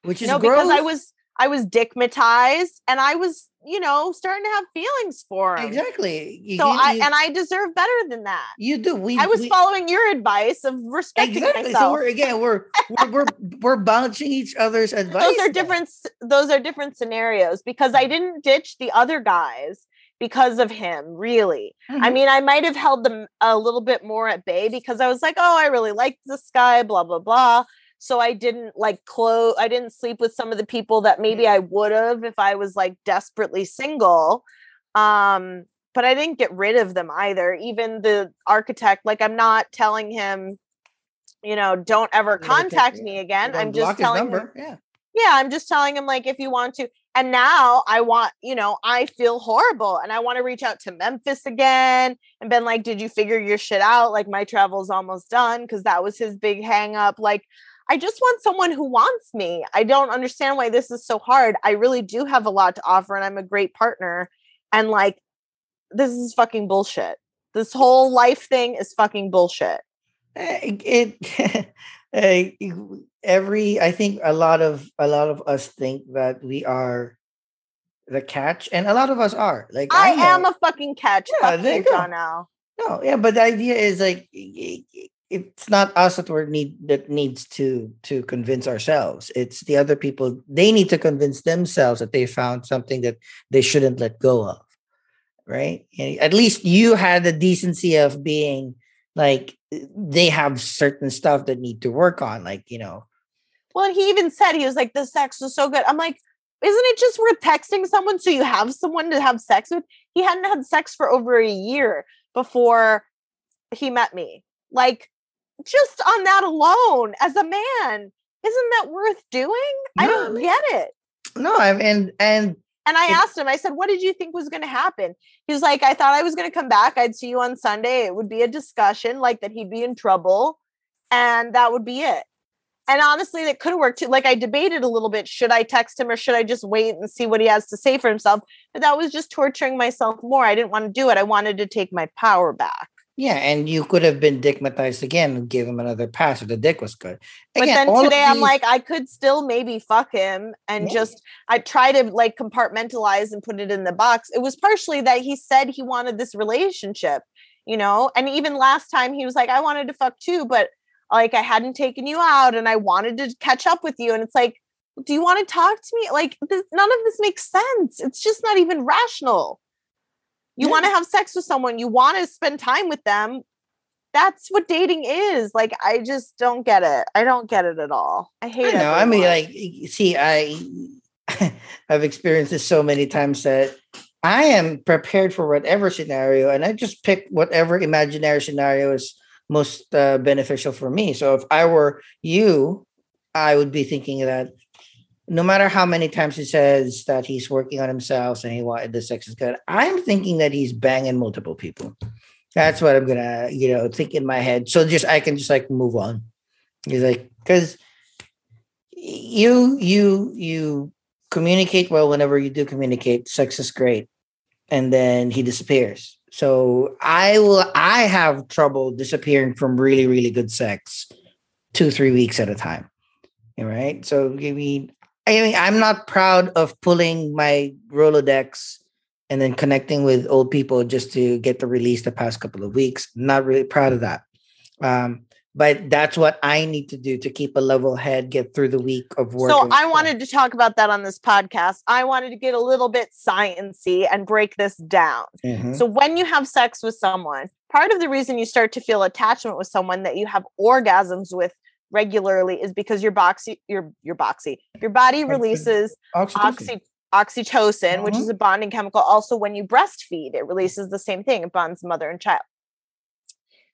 B: which is
A: no,
B: gross.
A: because I was I was dickmatized and I was, you know, starting to have feelings for him.
B: Exactly.
A: You, so you, I and I deserve better than that.
B: You do. We
A: I was
B: we,
A: following your advice of respecting exactly. myself. So
B: we're again we're we're, we're we're bouncing each other's advice.
A: Those are different those are different scenarios because I didn't ditch the other guys because of him, really. Mm-hmm. I mean, I might have held them a little bit more at bay because I was like, oh, I really like this guy, blah, blah, blah. So i didn't like close i didn't sleep with some of the people that maybe i would have if i was like desperately single um but i didn't get rid of them either. Even the architect like i'm not telling him you know don't ever contact me again. I'm just telling him
B: yeah
A: yeah i'm just telling him like if you want to and now i want you know i feel horrible and i want to reach out to memphis again and been like did you figure your shit out like my travel's almost done because that was his big hang up like I just want someone who wants me. I don't understand why this is so hard. I really do have a lot to offer and I'm a great partner. And like, this is fucking bullshit. This whole life thing is fucking bullshit.
B: Eh, it, Eh, it every I think a lot of a lot of us think that we are the catch, and a lot of us are. Like
A: I, I am a fucking catch. Yeah, you go. Now.
B: No, yeah, but the idea is like it's not us that we need that needs to to convince ourselves it's the other people they need to convince themselves that they found something that they shouldn't let go of right and at least you had the decency of being like eh, they have certain stuff that need to work on like you know
A: well and he even said he was like the sex was so good. I'm like isn't it just worth texting someone so you have someone to have sex with? He hadn't had sex for over a year before he met me. Like just on that alone as a man isn't that worth doing? No, i don't get it.
B: No I mean, and and
A: and I asked him, I said, what did you think was going to happen? He was like, I thought I was going to come back. I'd see you on Sunday. It would be a discussion, like that he'd be in trouble, and that would be it. And honestly, that could have worked too. Like I debated a little bit should I text him or should I just wait and see what he has to say for himself? But that was just torturing myself more. I didn't want to do it. I wanted to take my power back.
B: Yeah, and you could have been dickmatized again and give him another pass if the dick was good.
A: but then today I'm like, I could still maybe fuck him and
B: Yeah.
A: just I try to like compartmentalize and put it in the box. It was partially that he said he wanted this relationship, you know, and even last time he was like, I wanted to fuck too, but like I hadn't taken you out and I wanted to catch up with you. And it's like, do you want to talk to me? Like this, none of this makes sense. It's just not even rational. You
B: Yeah.
A: want to have sex with someone, you want to spend time with them. That's what dating is. Like, I just don't get it. I don't get it at all. I hate
B: I know. I mean, like, see, I I've experienced this so many times that I am prepared for whatever scenario, and I just pick whatever imaginary scenario is most uh, beneficial for me. So if I were you, I would be thinking that no matter how many times he says that he's working on himself and he wanted the sex is good, I'm thinking that he's banging multiple people. That's what I'm gonna, you know, think in my head. So just I can just like move on. He's like, because you you you communicate well whenever you do communicate. Sex is great, and then he disappears. So I will. I have trouble disappearing from really really good sex, two three weeks at a time. All right. So I mean, I mean, I'm not proud of pulling my Rolodex and then connecting with old people just to get the release the past couple of weeks. Not really proud of that. Um, but that's what I need to do to keep a level head, get through the week of work.
A: So I wanted to talk about that on this podcast. I wanted to get a little bit sciency and break this down.
B: Mhm.
A: So when you have sex with someone, part of the reason you start to feel attachment with someone that you have orgasms with regularly is because your boxy your your boxy your body releases
B: Oxytocin.
A: oxy oxytocin, which is uh-huh. a bonding chemical. Also, when you breastfeed, it releases the same thing. It bonds mother and child.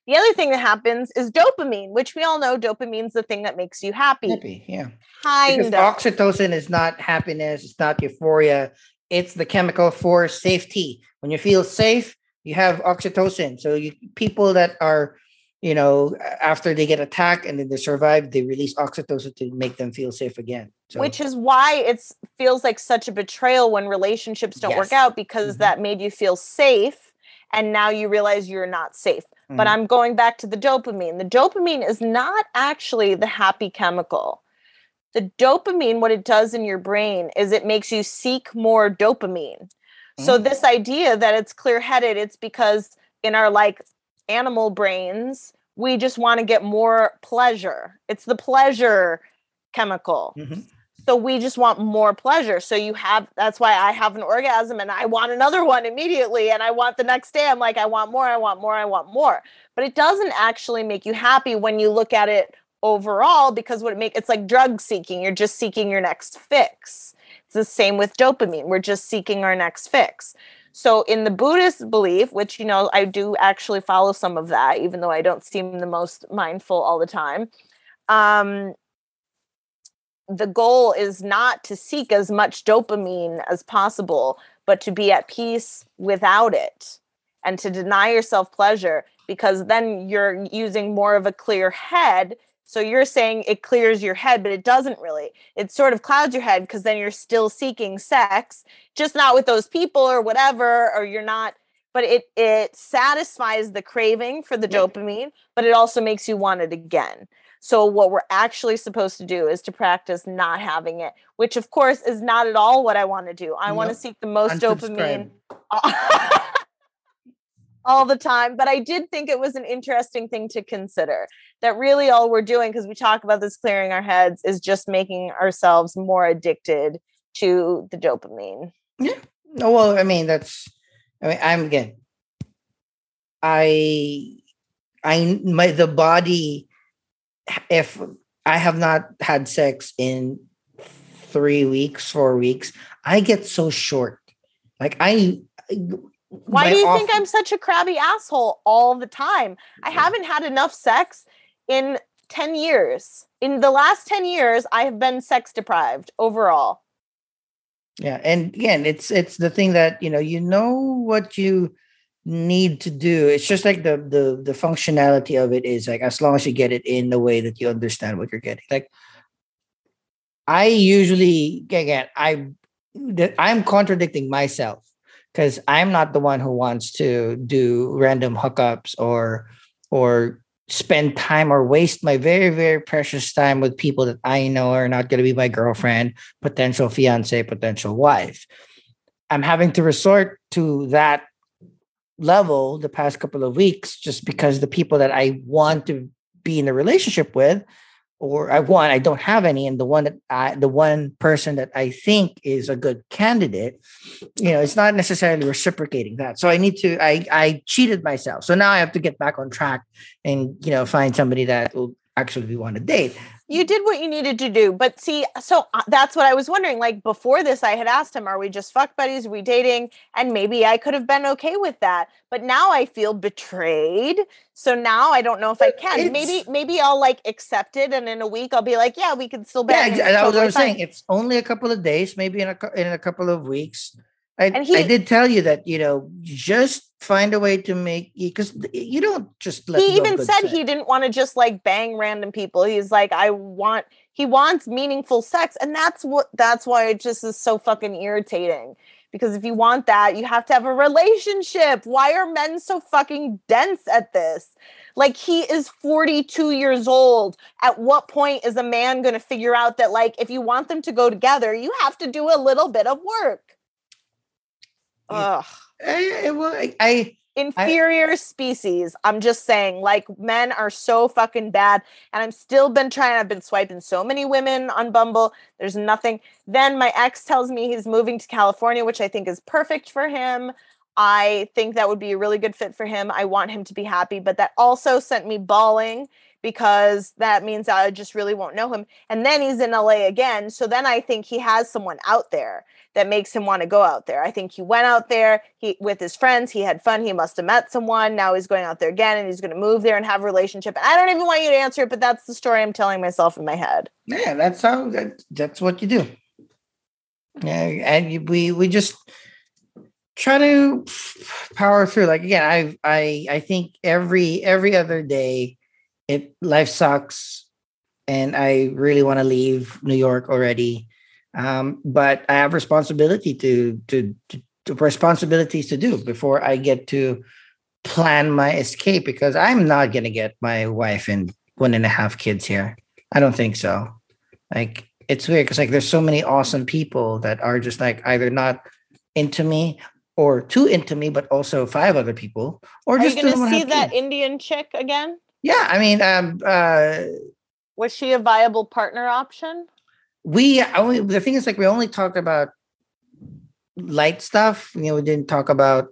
A: The other thing that happens is dopamine, which we all know dopamine's the thing that makes you happy.
B: Happy, yeah.
A: Kind
B: Because
A: of.
B: oxytocin is not happiness, it's not euphoria. It's the chemical for safety. When you feel safe, you have oxytocin. So you people that are, you know, after they get attacked and then they survive, they release oxytocin to make them feel safe again. So
A: which is why it feels like such a betrayal when relationships don't work out because
B: Mhm.
A: that made you feel safe and now you realize you're not safe but
B: Mhm.
A: i'm going back to the dopamine the dopamine is not actually the happy chemical the dopamine what it does in your brain is it makes you seek more dopamine so
B: Mm.
A: this idea that it's clear-headed it's because in our like animal brains we just want to get more pleasure. It's the pleasure chemical.
B: Mhm.
A: so we just want more pleasure. So you have that's why i have an orgasm and i want another one immediately and i want the next day. I'm like i want more i want more i want more. But it doesn't actually make you happy when you look at it overall because what it make it's like drug seeking. You're just seeking your next fix. It's the same with dopamine. We're just seeking our next fix so in the buddhist belief which you know i do actually follow some of that even though i don't seem the most mindful all the time um the goal is not to seek as much dopamine as possible, but to be at peace without it and to deny yourself pleasure because then you're using more of a clear head. So you're saying it clears your head, but it doesn't really. It sort of clouds your head because then you're still seeking sex, just not with those people or whatever, or you're not. But it it satisfies the craving for the
B: Yeah.
A: dopamine, but it also makes you want it again. So what we're actually supposed to do is to practice not having it, which of course is not at all what I want to do. I want to seek the most dopamine. all the time. But I did think it was an interesting thing to consider that really all we're doing, because we talk about this clearing our heads, is just making ourselves more addicted to the dopamine.
B: Yeah, well, I mean that's. I mean, I'm again. I, I my the body. If I have not had sex in three weeks, four weeks, I get so short. Like I.
A: Why do you think I'm such a crabby asshole all the time? I haven't had enough sex in 10 years. In the last 10 years, I have been sex deprived overall.
B: Yeah, and again, it's it's the thing that you know you know what you need to do. It's just like the the the functionality of it is like as long as you get it in the way that you understand what you're getting. Like I usually again, I I'm contradicting myself because I'm not the one who wants to do random hookups or or spend time or waste my very very precious time with people that I know are not going to be my girlfriend, potential fiance, potential wife. I'm having to resort to that level the past couple of weeks just because the people that I want to be in a relationship with or I want I don't have any and the one that I the one person that I think is a good candidate you know it's not necessarily reciprocating that. So I need to I I cheated myself. So now I have to get back on track and you know find somebody that will actually be want to date
A: you did what you needed to do but see so uh, that's what i was wondering like before this i had asked him are we just fuck buddies? Are we dating? And maybe i could have been okay with that but now i feel betrayed so now i don't know if i can. Maybe maybe i'll like accept it and in a week i'll be like yeah we can still be
B: yeah that was what i was saying it's only a couple of days maybe in a, in a couple of weeks I, and he, I did tell you that you know just find a way to make because you don't just
A: he even said sex. he didn't want to just like bang random people. He's like i want he wants meaningful sex and that's what that's why it just is so fucking irritating. Because if you want that you have to have a relationship. Why are men so fucking dense at this? Like he is 42 years old. At what point is a man going to figure out that like if you want them to go together you have to do a little bit of work
B: Ugh. Eh, I, I, well, I, I
A: inferior I, species. I'm just saying, like men are so fucking bad. And I'm still been trying, I've been swiping so many women on Bumble. There's nothing. Then my ex tells me he's moving to California, which I think is perfect for him. I think that would be a really good fit for him. I want him to be happy, but that also sent me bawling because that means I just really won't know him. And then he's in LA again. So then I think he has someone out there that makes him want to go out there. I think he went out there he with his friends, he had fun, he must have met someone. Now he's going out there again and he's going to move there and have a relationship. I don't even want you to answer it, but that's the story I'm telling myself in my head.
B: Yeah, that's how that, that's what you do. Yeah, and we we just try to power through like again i i i think every every other day it life sucks and i really want to leave new york already um, but i have responsibility to, to to to responsibilities to do before i get to plan my escape because i'm not going to get my wife and one and a half kids here i don't think so like it's weird because like there's so many awesome people that are just like either not into me or too into me, but also five other people. Or
A: Are
B: just
A: you to see that. Indian chick again?
B: Yeah, I mean, um, uh,
A: was she a viable partner option?
B: We only the thing is like we only talked about light stuff. You know, we didn't talk about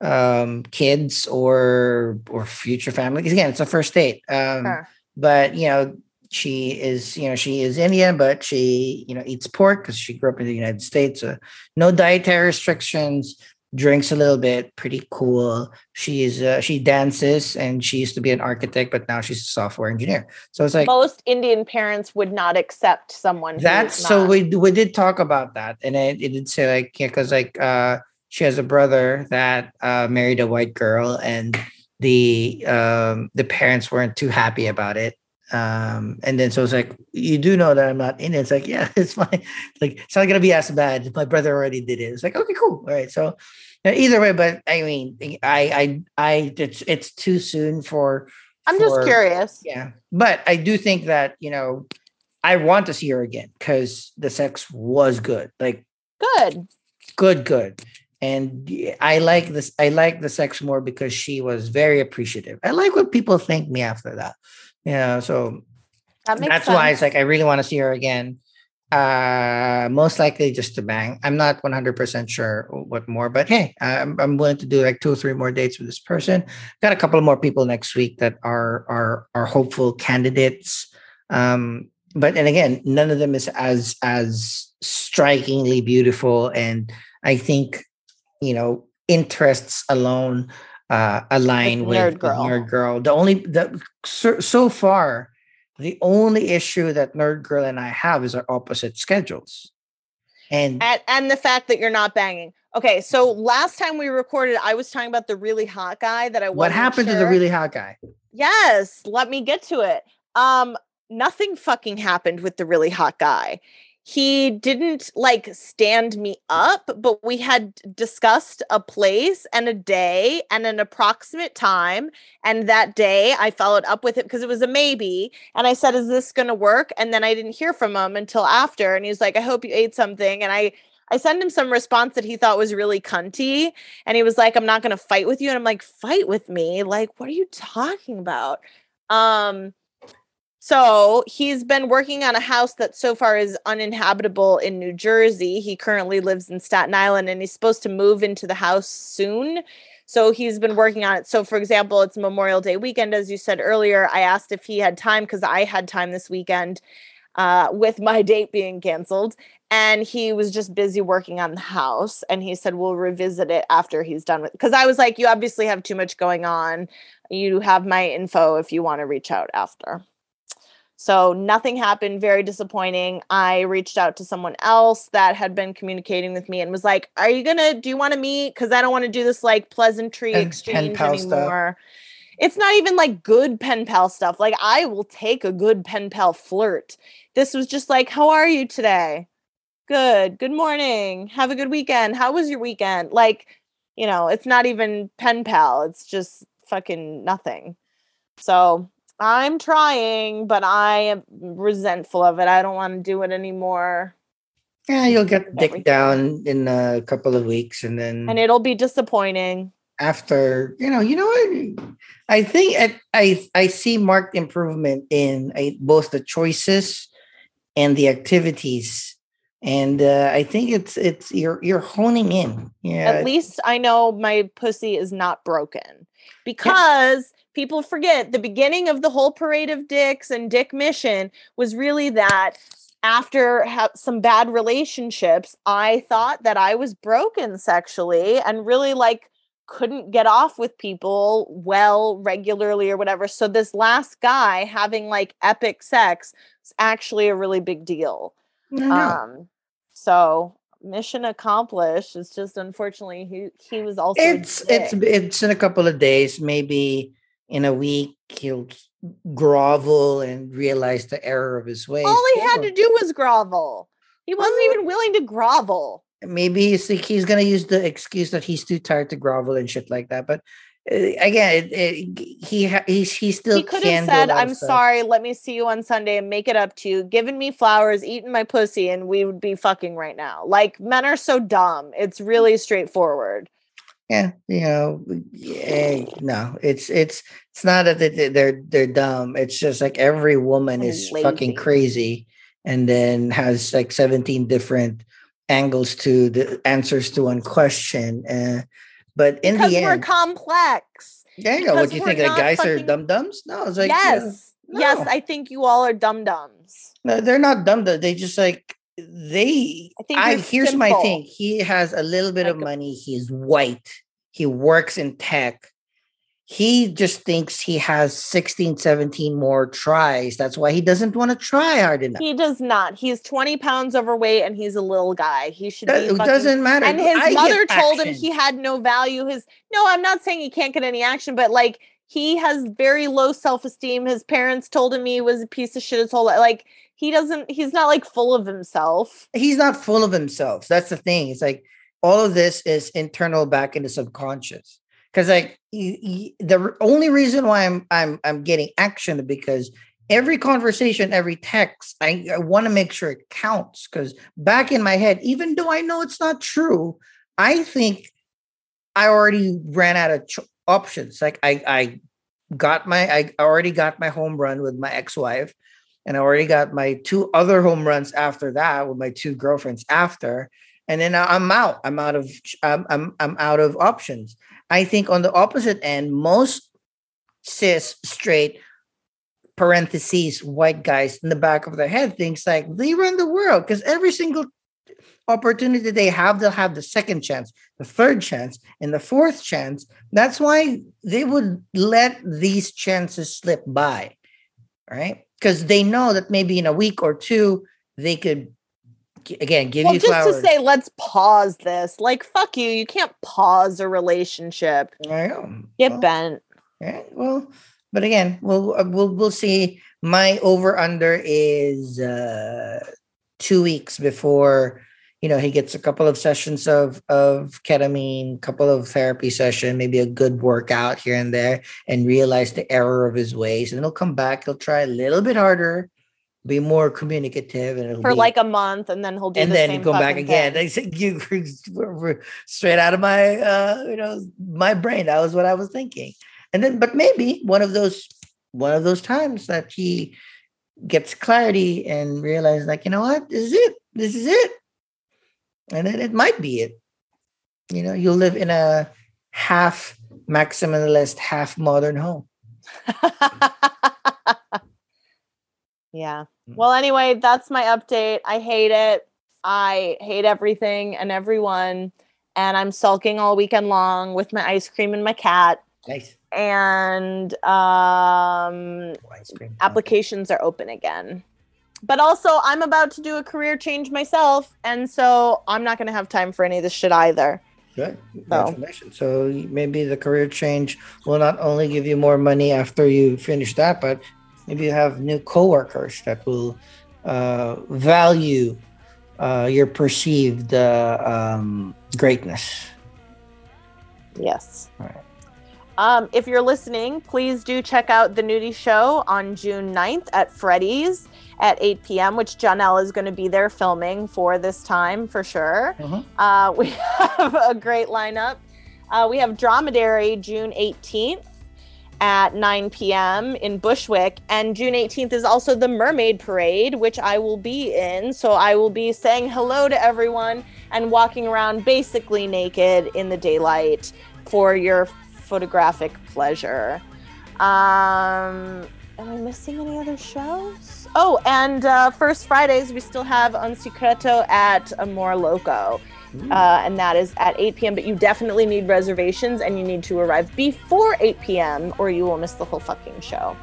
B: um kids or or future families. Again, it's a first date. Um, but you know, she is you know she is indian but she you know eats pork because she grew up in the united states so no dietary restrictions drinks a little bit, pretty cool. She's uh, she dances and she used to be an architect, but now she's a software engineer. So it's like
A: most Indian parents would not accept someone.
B: That's so we we did talk about that, and it, it did say like yeah, because like uh, she has a brother that uh, married a white girl, and the um, the parents weren't too happy about it. Um, and then so it's like, you do know that I'm not in it. It's like, yeah, it's fine. like, it's not gonna be as bad. My brother already did it. It's like, okay, cool. All right. So either way, but I mean, I, I, I, it's, it's too soon for.
A: I'm for, just curious.
B: Yeah, but I do think that you know, I want to see her again because the sex was good. Like
A: good,
B: good, good. And I like this. I like the sex more because she was very appreciative. I like what people think me after that. Yeah, so that that's sense. why it's like I really want to see her again. Uh, most likely just to bang. I'm not 100% sure what more, but hey, I'm, I'm willing to do like two or three more dates with this person. Got a couple more people next week that are are are hopeful candidates. Um, but and again, none of them is as as strikingly beautiful, and I think you know interests alone uh, align with Nerd Girl. Nerd Girl. The only the so, so far the only issue that Nerd Girl and I have is our opposite schedules. And,
A: and and the fact that you're not banging. Okay, so last time we recorded, I was talking about the really hot guy that I.
B: What happened sure. to the really hot guy?
A: Yes, let me get to it. Um, nothing fucking happened with the really hot guy. He didn't like stand me up, but we had discussed a place and a day and an approximate time. And that day I followed up with it because it was a maybe. And I said, Is this going to work? And then I didn't hear from him until after. And he was like, I hope you ate something. And I, I sent him some response that he thought was really cunty. And he was like, I'm not going to fight with you. And I'm like, Fight with me? Like, what are you talking about? Um, so he's been working on a house that so far is uninhabitable in New Jersey. He currently lives in Staten Island and he's supposed to move into the house soon. So he's been working on it. So, for example, it's Memorial Day weekend, as you said earlier. I asked if he had time because I had time this weekend uh, with my date being canceled. And he was just busy working on the house. And he said, We'll revisit it after he's done with Because I was like, You obviously have too much going on. You have my info if you want to reach out after. So nothing happened, very disappointing. I reached out to someone else that had been communicating with me and was like, Are you gonna do you want to meet? Because I don't want to do this like pleasantry and exchange anymore. Stuff. It's not even like good pen pal stuff. Like I will take a good pen pal flirt. This was just like, How are you today? Good. Good morning. Have a good weekend. How was your weekend? Like, you know, it's not even pen pal. It's just fucking nothing. So I'm trying, but I am resentful of it. I don't want to do it anymore.
B: Yeah, you'll get dick down in a couple of weeks and then
A: and it'll be disappointing.
B: After, you know, you know what? I think I I, I see marked improvement in I, both the choices and the activities and uh, I think it's it's you're you're honing in. Yeah.
A: At least I know my pussy is not broken because people forget the beginning of the whole parade of dicks and dick mission was really that after ha- some bad relationships i thought that i was broken sexually and really like couldn't get off with people well regularly or whatever. So this last guy having like epic sex is actually a really big deal. Um so mission accomplished. It's just unfortunately he he was also
B: it's it's it's in a couple of days maybe in a week he'll grovel and realize the error of his ways.
A: All he had to do was grovel. He wasn't even willing to grovel.
B: Maybe he's like he's gonna use the excuse that he's too tired to grovel and shit like that. But uh, again, it, it, he ha- he's he still
A: he could have said, "I'm sorry. Let me see you on Sunday and make it up to you." Giving me flowers, eating my pussy, and we would be fucking right now. Like men are so dumb. It's really straightforward
B: yeah you know yeah, no it's it's it's not that they're they're dumb it's just like every woman is lazy. fucking crazy and then has like 17 different angles to the answers to one question uh, but in
A: because
B: the end
A: we're complex
B: yeah you what do you think like guys fucking... are dum dums no it's like
A: yes no. yes i think you all are dum dums
B: no they're not dumb they just like they I think I here's simple. my thing. He has a little bit like of money. He's white. He works in tech. He just thinks he has 16, 17 more tries. That's why he doesn't want to try hard enough.
A: He does not. He's 20 pounds overweight and he's a little guy. He should be. It
B: doesn't matter.
A: And his I mother told action. him he had no value. His no, I'm not saying he can't get any action, but like he has very low self-esteem. His parents told him he was a piece of shit his whole life. Like he doesn't he's not like full of himself
B: he's not full of himself that's the thing it's like all of this is internal back in the subconscious because like the only reason why i'm i'm i'm getting action because every conversation every text i, I want to make sure it counts because back in my head even though i know it's not true i think i already ran out of ch- options like i i got my i already got my home run with my ex-wife and I already got my two other home runs after that with my two girlfriends after, and then I'm out. I'm out of I'm I'm, I'm out of options. I think on the opposite end, most cis straight parentheses white guys in the back of their head thinks like they run the world because every single opportunity they have, they'll have the second chance, the third chance, and the fourth chance. That's why they would let these chances slip by, right? because they know that maybe in a week or two they could again give well, you
A: just
B: flowers.
A: to say let's pause this like fuck you you can't pause a relationship
B: I know.
A: get well, bent
B: yeah, well but again we'll uh, we'll we'll see my over under is uh two weeks before you know he gets a couple of sessions of of ketamine couple of therapy session maybe a good workout here and there and realize the error of his ways. And he'll come back he'll try a little bit harder be more communicative and
A: for
B: be,
A: like a month and then he'll do
B: and
A: the
B: then go back again. they say you straight out of my uh you know my brain. That was what i was thinking. And then but maybe one of those one of those times that he gets clarity and realizes like you know what? This is it. This is it and then it might be it you know you'll live in a half maximalist half modern home
A: yeah. Well, anyway, that's my update. I hate it. I hate everything and everyone. And I'm sulking all weekend long with my ice cream and my cat.
B: nice
A: And um,
B: ice cream
A: applications are open again. But also, I'm about to do a career change myself. And so I'm not going to have time for any of this shit either.
B: Good. Congratulations. So maybe the career change will not only give you more money after you finish that, but maybe you have new coworkers that will uh, value uh, your perceived uh, um, greatness.
A: Yes.
B: All right.
A: Um, if you're listening, please do check out the Nudie Show on June 9th at Freddy's at 8 p.m., which Janelle is going to be there filming for this time for sure.
B: Mhm.
A: Uh, we have a great lineup. Uh, we have Dromedary June 18th at 9 p.m. in Bushwick. And June 18th is also the Mermaid Parade, which I will be in. So I will be saying hello to everyone and walking around basically naked in the daylight for your photographic pleasure. Um, am I missing any other shows? Oh, and uh, first Fridays, we still have Un Secreto at Amor Loco. Uh, and that is at 8 p.m. But you definitely need reservations and you need to arrive before 8 p.m. or you will miss the whole fucking show.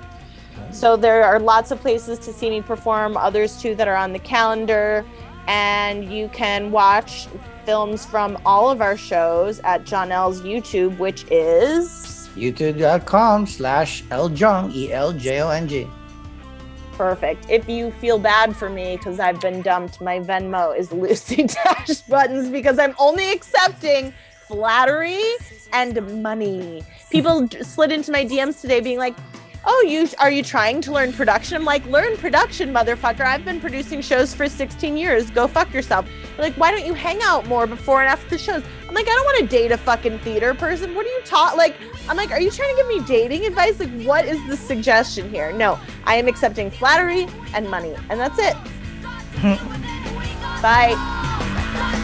A: So there are lots of places to see me perform, others too that are on the calendar. And you can watch films from all of our shows at John Jonelle's YouTube, which is
B: YouTube.com slash Eljong, E L J O N G.
A: perfect. If you feel bad for me because I've been dumped, my Venmo is Lucy Dash Buttons because I'm only accepting flattery and money. People slid into my DMs today being like, "Oh, you are you trying to learn production?" I'm like, "Learn production, motherfucker! I've been producing shows for 16 years. Go fuck yourself." They're like, "Why don't you hang out more before and after the shows?" I'm like, "I don't want to date a fucking theater person. What are you taught? Like, I'm like, are you trying to give me dating advice? Like, what is the suggestion here? No, I am accepting flattery and money, and that's it. Hmm. Bye."